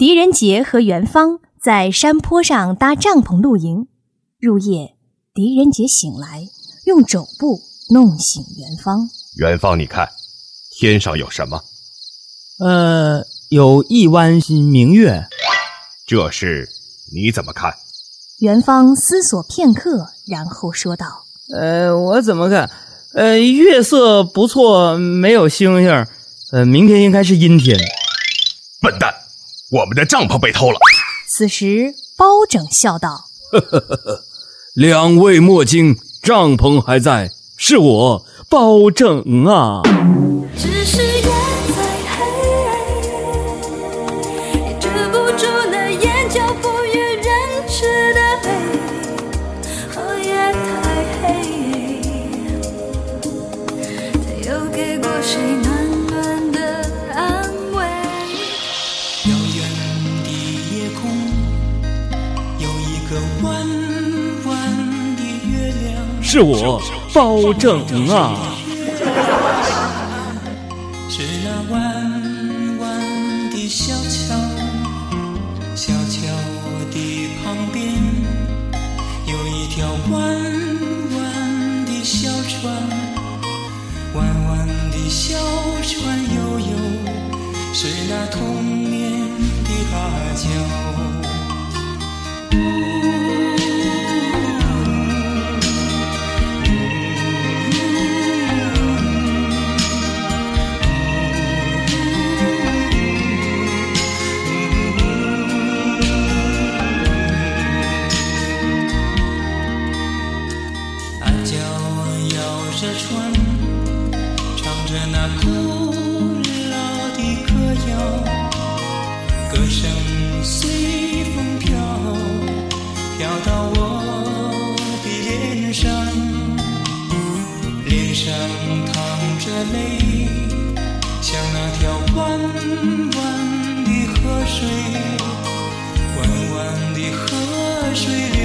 狄仁杰和元芳在山坡上搭帐篷露营。入夜，狄仁杰醒来，用肘部弄醒元芳。元芳，你看，天上有什么？呃，有一弯明月。这事你怎么看？元芳思索片刻，然后说道：“呃，我怎么看？呃，月色不错，没有星星。呃，明天应该是阴天。”笨蛋，我们的帐篷被偷了。此时，包拯笑道：“呵呵呵呵，两位莫惊，帐篷还在，是我包拯啊。”只是是我保证啊！是那弯弯的小桥，小桥的旁边有一条弯弯的小船，弯弯的小船悠悠，是那童年的阿娇。脸上淌着泪像那条弯弯的河水弯弯的河水。流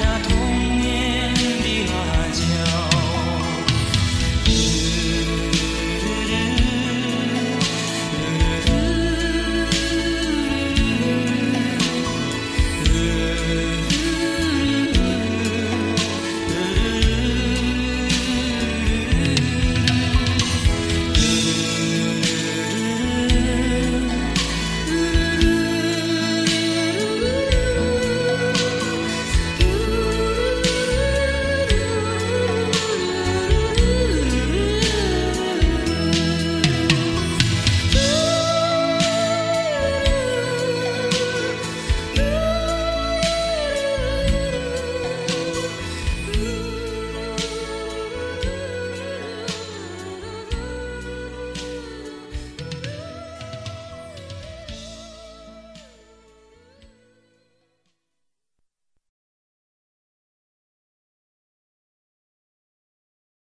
那痛。